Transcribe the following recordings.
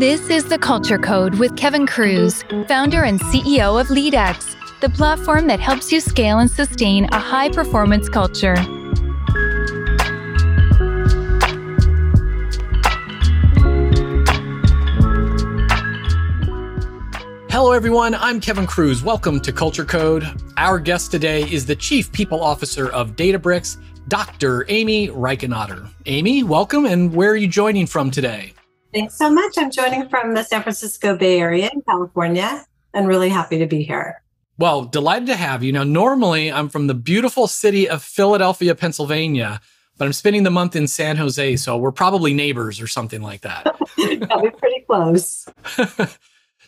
This is the Culture Code with Kevin Kruse, founder and CEO of LeadX, the platform that helps you scale and sustain a high performance culture. Hello, everyone. I'm Kevin Kruse. Welcome to Culture Code. Our guest today is the Chief People Officer of Databricks, Dr. Amy Reichanadter. Amy, welcome. And where are you joining from today? Thanks so much. I'm joining from the San Francisco Bay Area in California and really happy to be here. Well, delighted to have you. Now, normally I'm from the beautiful city of Philadelphia, Pennsylvania, but I'm spending the month in San Jose. So we're probably neighbors or something like that. yeah, we're pretty close.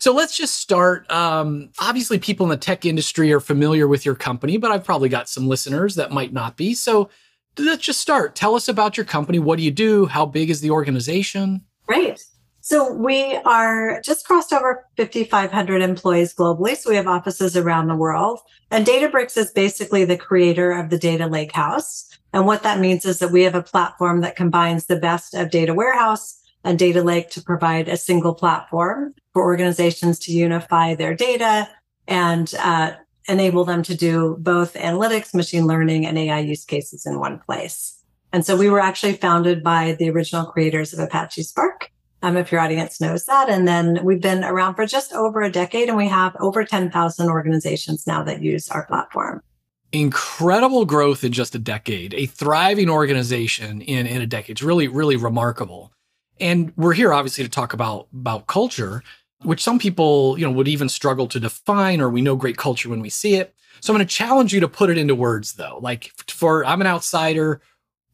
So let's just start. Um, obviously, people in the tech industry are familiar with your company, but I've probably got some listeners that might not be. So let's just start. Tell us about your company. What do you do? How big is the organization? Great. So we are just crossed over 5,500 employees globally. So we have offices around the world. And Databricks is basically the creator of the data lakehouse. And what that means is that we have a platform that combines the best of data warehouse and data lake to provide a single platform for organizations to unify their data and uh, enable them to do both analytics, machine learning, and AI use cases in one place. And so we were actually founded by the original creators of Apache Spark. Um, if your audience knows that. And then we've been around for just over a decade and we have over 10,000 organizations now that use our platform. Incredible growth in just a decade, a thriving organization in, in a decade. It's really, really remarkable. And we're here obviously to talk about, about culture, which some people, you know, would even struggle to define, or we know great culture when we see it. So I'm going to challenge you to put it into words though. Like for I'm an outsider,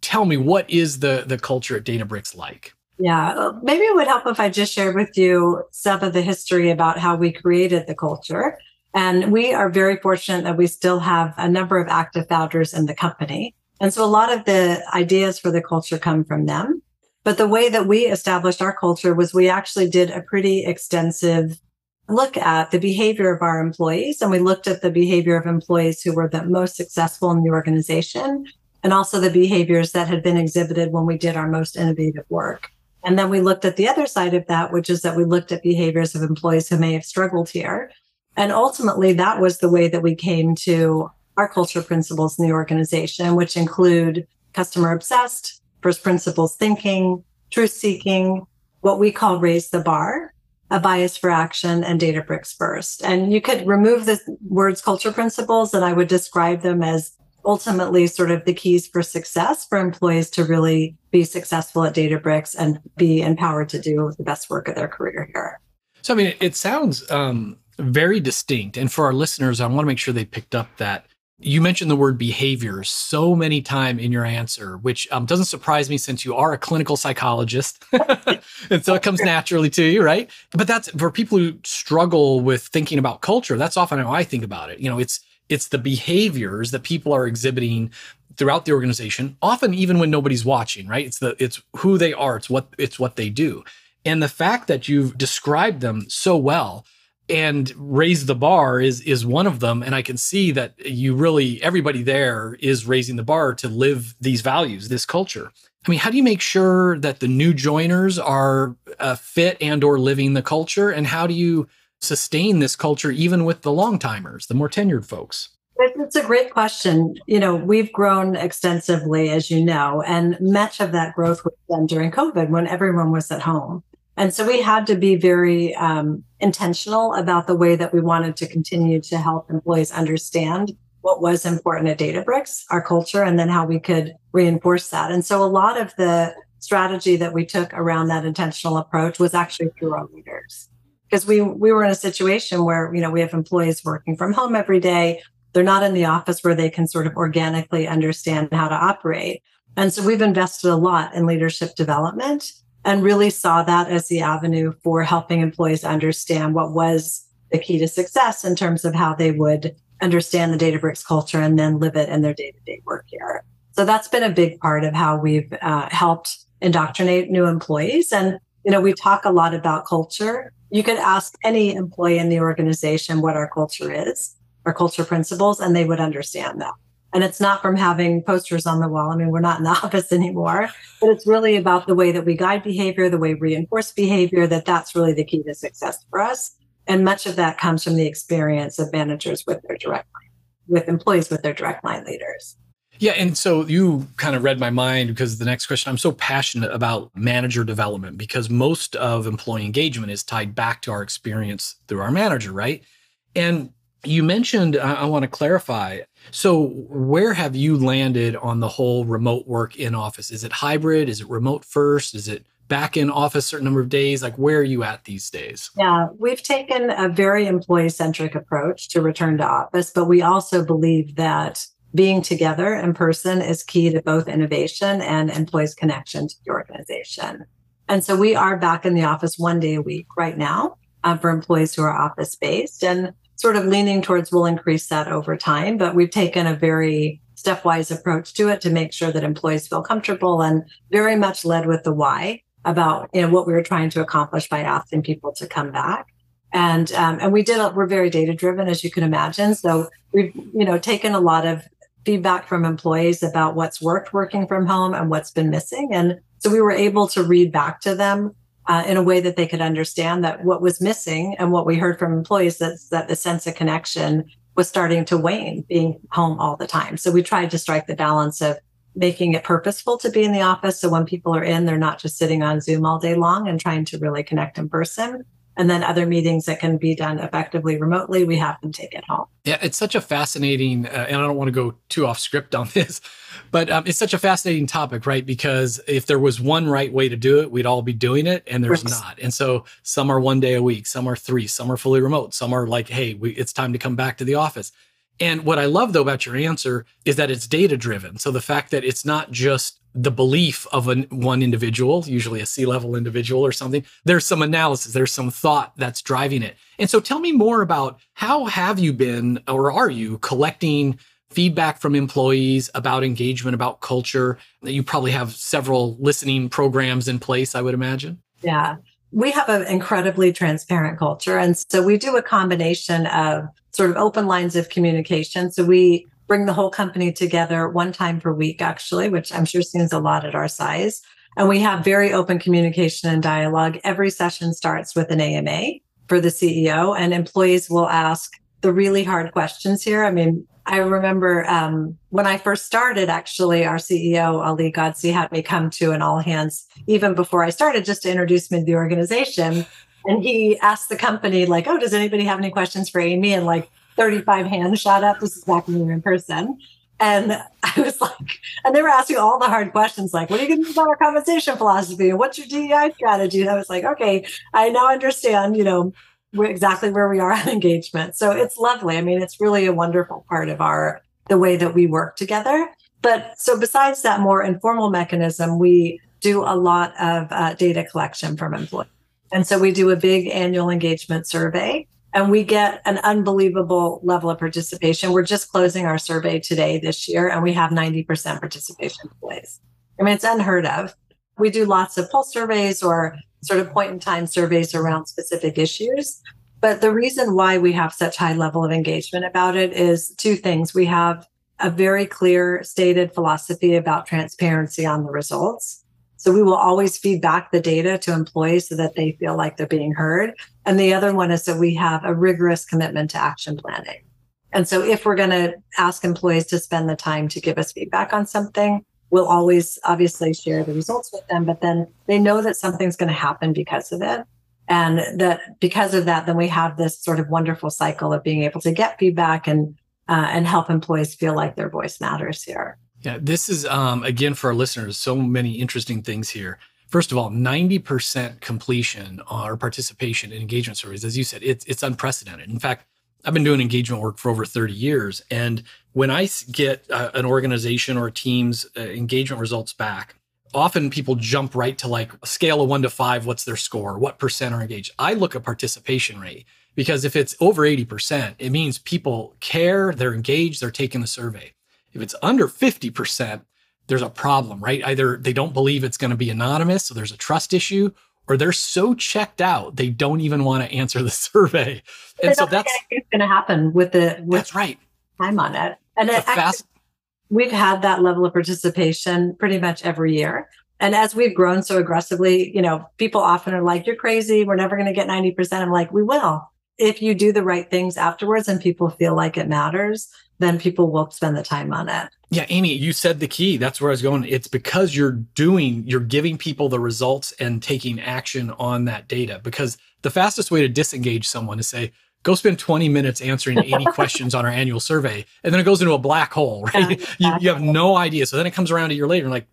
tell me what is the the culture at Databricks like? Yeah, uh, maybe it would help if I just shared with you some of the history about how we created the culture. And we are very fortunate that we still have a number of active founders in the company. And so a lot of the ideas for the culture come from them. But the way that we established our culture was we actually did a pretty extensive look at the behavior of our employees. And we looked at the behavior of employees who were the most successful in the organization and also the behaviors that had been exhibited when we did our most innovative work. And then we looked at the other side of that, which is that we looked at behaviors of employees who may have struggled here. And ultimately, that was the way that we came to our culture principles in the organization, which include customer obsessed, first principles thinking, truth seeking, what we call raise the bar, a bias for action, and Databricks first. And you could remove the words culture principles, and I would describe them as ultimately sort of the keys for success for employees to really be successful at Databricks and be empowered to do the best work of their career here. So, I mean, it sounds um, very distinct. And for our listeners, I want to make sure they picked up that you mentioned the word behavior so many times in your answer, which um, doesn't surprise me since you are a clinical psychologist. and so it comes naturally to you, right? But that's for people who struggle with thinking about culture, that's often how I think about it. You know, it's it's the behaviors that people are exhibiting throughout the organization, often even when nobody's watching, right? It's the it's who they are, it's what it's what they do. And the fact that you've described them so well and raise the bar is is one of them and i can see that you really everybody there is raising the bar to live these values this culture i mean how do you make sure that the new joiners are uh, fit and or living the culture and how do you sustain this culture even with the long timers the more tenured folks it's a great question. You know, we've grown extensively, as you know, and much of that growth was done during COVID when everyone was at home. And so we had to be very um, intentional about the way that we wanted to continue to help employees understand what was important at Databricks, our culture, and then how we could reinforce that. And so a lot of the strategy that we took around that intentional approach was actually through our leaders. Because we we were in a situation where, you know, we have employees working from home every day. They're not in the office where they can sort of organically understand how to operate. And so we've invested a lot in leadership development and really saw that as the avenue for helping employees understand what was the key to success in terms of how they would understand the Databricks culture and then live it in their day to day work here. So that's been a big part of how we've uh, helped indoctrinate new employees. And, you know, we talk a lot about culture. You could ask any employee in the organization what our culture is, our culture principles, and they would understand that. And it's not from having posters on the wall. I mean, we're not in the office anymore, but it's really about the way that we guide behavior, the way we reinforce behavior, that that's really the key to success for us. And much of that comes from the experience of managers with their direct line, with employees with their direct line leaders. Yeah. And so you kind of read my mind because the next question I'm so passionate about manager development because most of employee engagement is tied back to our experience through our manager, right? And you mentioned, I, I want to clarify. So, where have you landed on the whole remote work in office? Is it hybrid? Is it remote first? Is it back in office a certain number of days? Like, where are you at these days? Yeah, we've taken a very employee centric approach to return to office, but we also believe that being together in person is key to both innovation and employees' connection to the organization. And so we are back in the office one day a week right now uh, for employees who are office based and sort of leaning towards we'll increase that over time. But we've taken a very stepwise approach to it to make sure that employees feel comfortable and very much led with the why about you know what we were trying to accomplish by asking people to come back and um, and we did we're very data driven as you can imagine so we've you know taken a lot of feedback from employees about what's worked working from home and what's been missing and so we were able to read back to them uh, in a way that they could understand that what was missing and what we heard from employees that that the sense of connection was starting to wane being home all the time so we tried to strike the balance of making it purposeful to be in the office. So when people are in, they're not just sitting on Zoom all day long and trying to really connect in person. And then other meetings that can be done effectively remotely, we have them take it home. Yeah, it's such a fascinating, uh, and I don't want to go too off script on this, but um, it's such a fascinating topic, right? Because if there was one right way to do it, we'd all be doing it, and there's not. And so some are one day a week, some are three, some are fully remote, some are like, hey, we, it's time to come back to the office. And what I love though about your answer is that it's data driven. So the fact that it's not just the belief of an, one individual, usually a C level individual or something, there's some analysis, there's some thought that's driving it. And so tell me more about how have you been or are you collecting feedback from employees about engagement, about culture? That You probably have several listening programs in place, I would imagine. Yeah. We have an incredibly transparent culture. And so we do a combination of sort of open lines of communication. So we bring the whole company together one time per week, actually, which I'm sure seems a lot at our size. And we have very open communication and dialogue. Every session starts with an AMA for the CEO, and employees will ask the really hard questions here. I mean, I remember um, when I first started, actually, our CEO, Ali Ghodsi, had me come to an all hands even before I started just to introduce me to the organization. And he asked the company, like, oh, does anybody have any questions for Amy? And like 35 hands shot up. This is back when we were in person. And I was like, and they were asking all the hard questions, like, what are you going to do about our compensation philosophy? And what's your DEI strategy? And I was like, okay, I now understand, you know, exactly where we are on engagement. So it's lovely. I mean, it's really a wonderful part of our, the way that we work together. But so besides that more informal mechanism, we do a lot of uh, data collection from employees. And so we do a big annual engagement survey and we get an unbelievable level of participation. We're just closing our survey today this year and we have 90% participation place. I mean, it's unheard of. We do lots of pulse surveys or sort of point in time surveys around specific issues. But the reason why we have such high level of engagement about it is two things. We have a very clear stated philosophy about transparency on the results. So we will always feed back the data to employees so that they feel like they're being heard. And the other one is that we have a rigorous commitment to action planning. And so if we're going to ask employees to spend the time to give us feedback on something, we'll always obviously share the results with them, but then they know that something's going to happen because of it. And that because of that, then we have this sort of wonderful cycle of being able to get feedback and uh, and help employees feel like their voice matters here. Yeah, this is um, again for our listeners. So many interesting things here. First of all, ninety percent completion or participation in engagement surveys, as you said, it's it's unprecedented. In fact, I've been doing engagement work for over thirty years, and when I get uh, an organization or a team's uh, engagement results back, often people jump right to like a scale of one to five. What's their score? What percent are engaged? I look at participation rate because if it's over eighty percent, it means people care, they're engaged, they're taking the survey. If it's under 50%, there's a problem, right? Either they don't believe it's going to be anonymous, so there's a trust issue, or they're so checked out they don't even want to answer the survey. And so that's going to happen with the with that's right time on it. And it fast, we've had that level of participation pretty much every year. And as we've grown so aggressively, you know, people often are like, you're crazy. We're never going to get 90%. I'm like, we will. If you do the right things afterwards and people feel like it matters, then people will spend the time on it. Yeah, Amy, you said the key. That's where I was going. It's because you're doing, you're giving people the results and taking action on that data. Because the fastest way to disengage someone is say, go spend 20 minutes answering 80 questions on our annual survey and then it goes into a black hole right you, you, have no idea so then it comes around a year later and like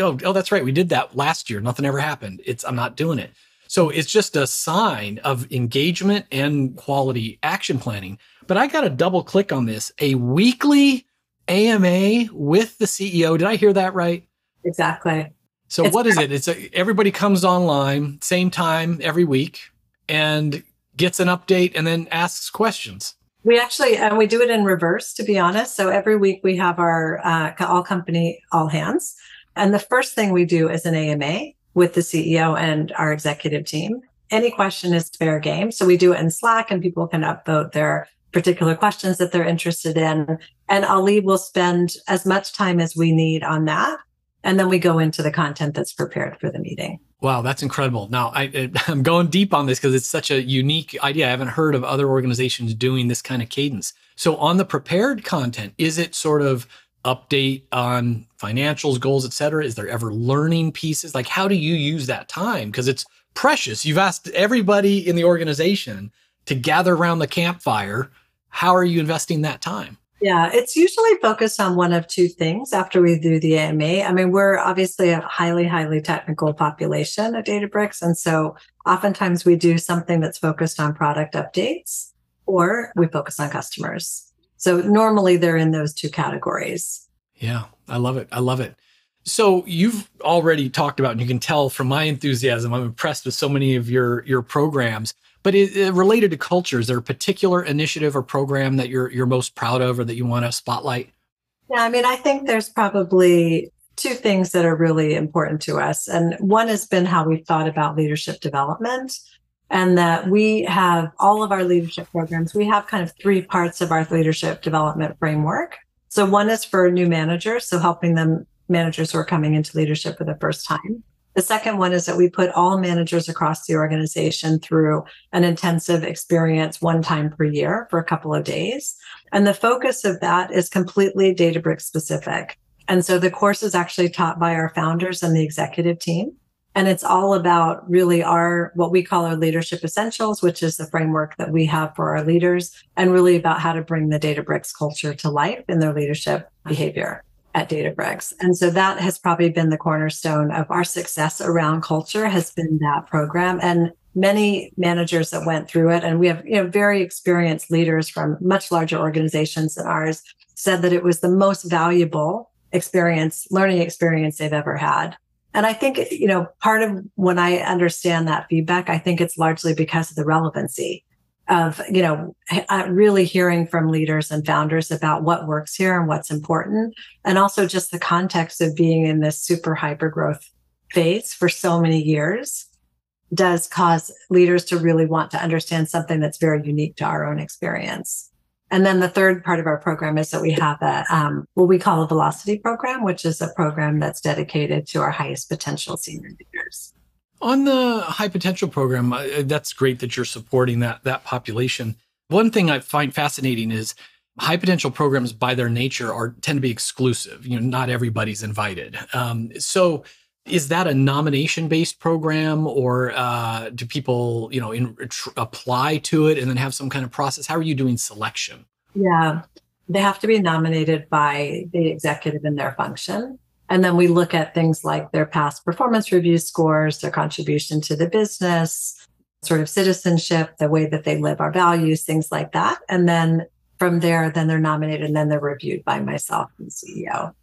oh, oh that's right we did that last year nothing ever happened it's i'm not doing it so it's just a sign of engagement and quality action planning. But i got to double click on this. A weekly ama with the ceo did i hear that right? Exactly. So it's what is it? It's a, everybody comes online same time every week and gets an update and then asks questions. We actually uh, we do it in reverse, to be honest. So every week we have our uh, all company all hands, and the first thing we do is an AMA with the CEO and our executive team. Any question is fair game, so we do it in Slack, and people can upvote their particular questions that they're interested in. And Ali will spend as much time as we need on that, and then we go into the content that's prepared for the meeting. Wow, that's incredible. Now, I, am going deep on this because it's such a unique idea. I haven't heard of other organizations doing this kind of cadence. So, on the prepared content, is it sort of update on financials, goals, et cetera? Is there ever learning pieces? Like, how do you use that time? Because it's precious. You've asked everybody in the organization to gather around the campfire. How are you investing that time? Yeah, it's usually focused on one of two things after we do the AMA. I mean, we're obviously a highly, highly technical population at Databricks. And so oftentimes we do something that's focused on product updates or we focus on customers. So normally they're in those two categories. Yeah, I love it. I love it. So you've already talked about, and you can tell from my enthusiasm, I'm impressed with so many of your your programs. But it, it related to culture, is there a particular initiative or program that you're you're most proud of or that you want to spotlight? Yeah, I mean, I think there's probably two things that are really important to us. And one has been how we've thought about leadership development and that we have all of our leadership programs. We have kind of three parts of our leadership development framework. So one is for new managers, so helping them managers who are coming into leadership for the first time. The second one is that we put all managers across the organization through an intensive experience one time per year for a couple of days. And the focus of that is completely Databricks specific. And so the course is actually taught by our founders and the executive team. And it's all about really our, what we call our leadership essentials, which is the framework that we have for our leaders and really about how to bring the Databricks culture to life in their leadership behavior at Databricks. And so that has probably been the cornerstone of our success around culture has been that program. And many managers that went through it, and we have you know very experienced leaders from much larger organizations than ours, said that it was the most valuable experience, learning experience they've ever had. And I think, you know, part of when I understand that feedback, I think it's largely because of the relevancy of you know uh, really hearing from leaders and founders about what works here and what's important. And also just the context of being in this super hyper growth phase for so many years does cause leaders to really want to understand something that's very unique to our own experience and then the third part of our program is that we have a um, what we call a velocity program which is a program that's dedicated to our highest potential senior leaders on the high potential program, uh, that's great that you're supporting that that population. One thing I find fascinating is high potential programs by their nature are tend to be exclusive. You know, not everybody's invited. Um, so is that a nomination based program or uh, do people you know in, tr- apply to it and then have some kind of process how are you doing selection yeah they have to be nominated by the executive in their function and then we look at things like their past performance review scores, their contribution to the business, sort of citizenship, the way that they live our values, things like that. And then from there, then they're nominated and then they're reviewed by myself and CEO.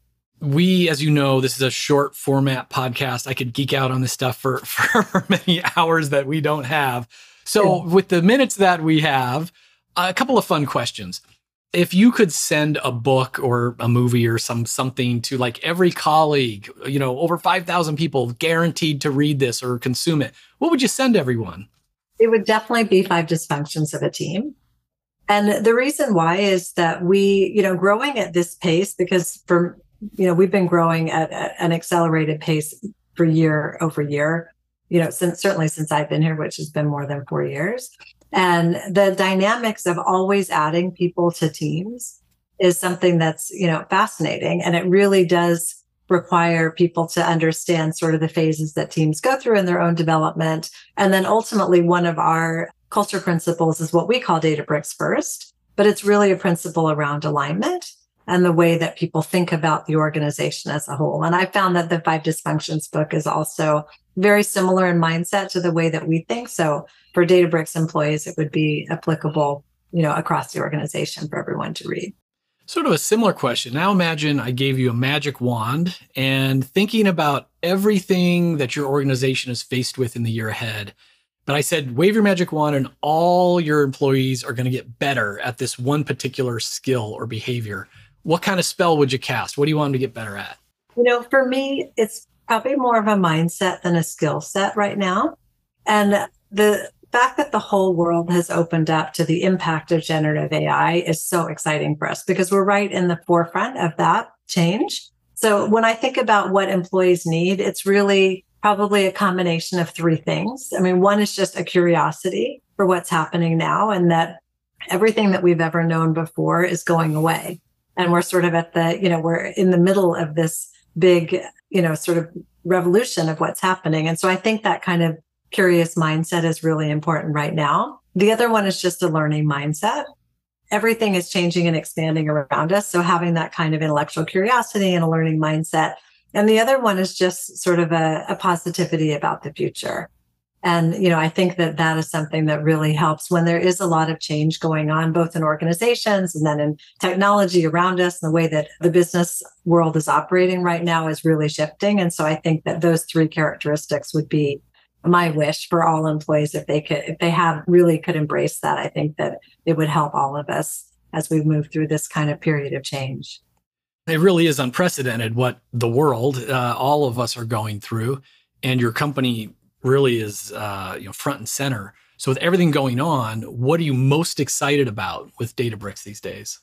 We, as you know, this is a short format podcast. I could geek out on this stuff for, for many hours that we don't have. So, yeah. with the minutes that we have, a couple of fun questions if you could send a book or a movie or some something to like every colleague, you know, over 5,000 people guaranteed to read this or consume it, what would you send everyone? It would definitely be Five Dysfunctions of a Team. And the reason why is that we, you know, growing at this pace, because for, you know, we've been growing at, at an accelerated pace for year over year, you know, since certainly since I've been here, which has been more than four years. And the dynamics of always adding people to teams is something that's, you know, fascinating. And it really does require people to understand sort of the phases that teams go through in their own development. And then ultimately, one of our culture principles is what we call Databricks first, but it's really a principle around alignment and the way that people think about the organization as a whole. And I found that the Five Dysfunctions book is also very similar in mindset to the way that we think. So for Databricks employees, it would be applicable, you know, across the organization for everyone to read. Sort of a similar question. Now imagine I gave you a magic wand and thinking about everything that your organization is faced with in the year ahead. But I said, wave your magic wand and all your employees are going to get better at this one particular skill or behavior. What kind of spell would you cast? What do you want them to get better at? You know, for me, it's probably more of a mindset than a skill set right now. And the fact that the whole world has opened up to the impact of generative AI is so exciting for us because we're right in the forefront of that change. So when I think about what employees need, it's really probably a combination of three things. I mean, one is just a curiosity for what's happening now and that everything that we've ever known before is going away. And we're sort of at the, you know, we're in the middle of this big, you know, sort of revolution of what's happening. And so I think that kind of curious mindset is really important right now. The other one is just a learning mindset. Everything is changing and expanding around us. So having that kind of intellectual curiosity and a learning mindset. And the other one is just sort of a, a positivity about the future. And, you know, I think that that is something that really helps when there is a lot of change going on, both in organizations and then in technology around us. And the way that the business world is operating right now is really shifting. And so I think that those three characteristics would be my wish for all employees if they could, if they have really could embrace that. I think that it would help all of us as we move through this kind of period of change. It really is unprecedented what the world, uh, all of us are going through. And your company really is uh, you know front and center. So with everything going on, what are you most excited about with Databricks these days?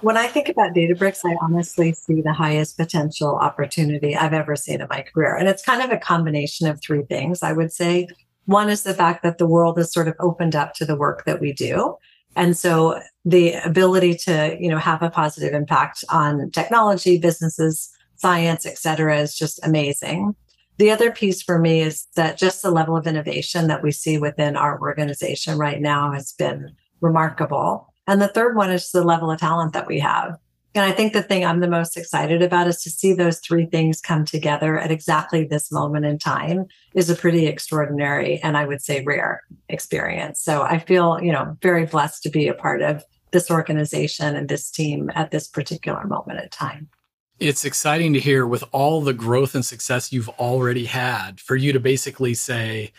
When I think about Databricks, I honestly see the highest potential opportunity I've ever seen in my career. And it's kind of a combination of three things, I would say. One is the fact that the world has sort of opened up to the work that we do. And so the ability to, you know, have a positive impact on technology, businesses, science, et cetera, is just amazing. The other piece for me is that just the level of innovation that we see within our organization right now has been remarkable. And the third one is the level of talent that we have. And I think the thing I'm the most excited about is to see those three things come together at exactly this moment in time is a pretty extraordinary and I would say rare experience. So I feel, you know, very blessed to be a part of this organization and this team at this particular moment in time it's exciting to hear with all the growth and success you've already had for you to basically say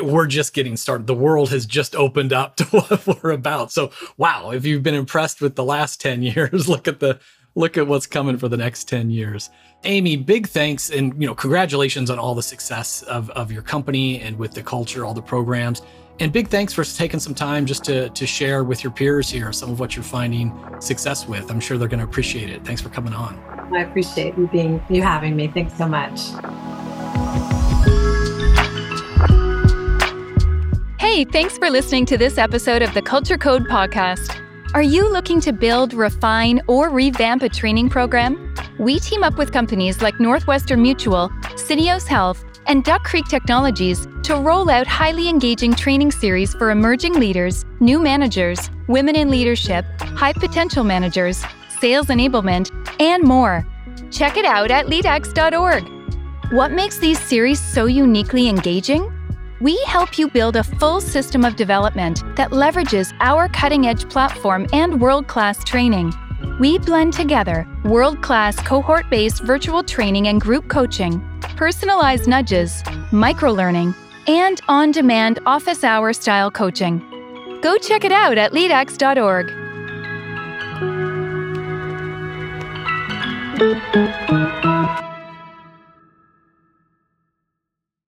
we're just getting started. The world has just opened up to what we're about. So wow if you've been impressed with the last 10 years look at the look at what's coming for the next 10 years amy big thanks and you know congratulations on all the success of, of your company and with the culture all the programs and big thanks for taking some time just to, to share with your peers here some of what you're finding success with. I'm sure they're going to appreciate it. Thanks for coming on. I appreciate you being you having me. Thanks so much. Hey, thanks for listening to this episode of the Culture Code podcast. Are you looking to build, refine, or revamp a training program? We team up with companies like Northwestern Mutual, Syneos Health, and Duck Creek Technologies to roll out highly engaging training series for emerging leaders, new managers, women in leadership, high potential managers, sales enablement, and more. Check it out at leadx.org. What makes these series so uniquely engaging? We help you build a full system of development that leverages our cutting edge platform and world class training. We blend together world class cohort based virtual training and group coaching, personalized nudges, micro learning, and on demand office hour style coaching. Go check it out at leadx.org.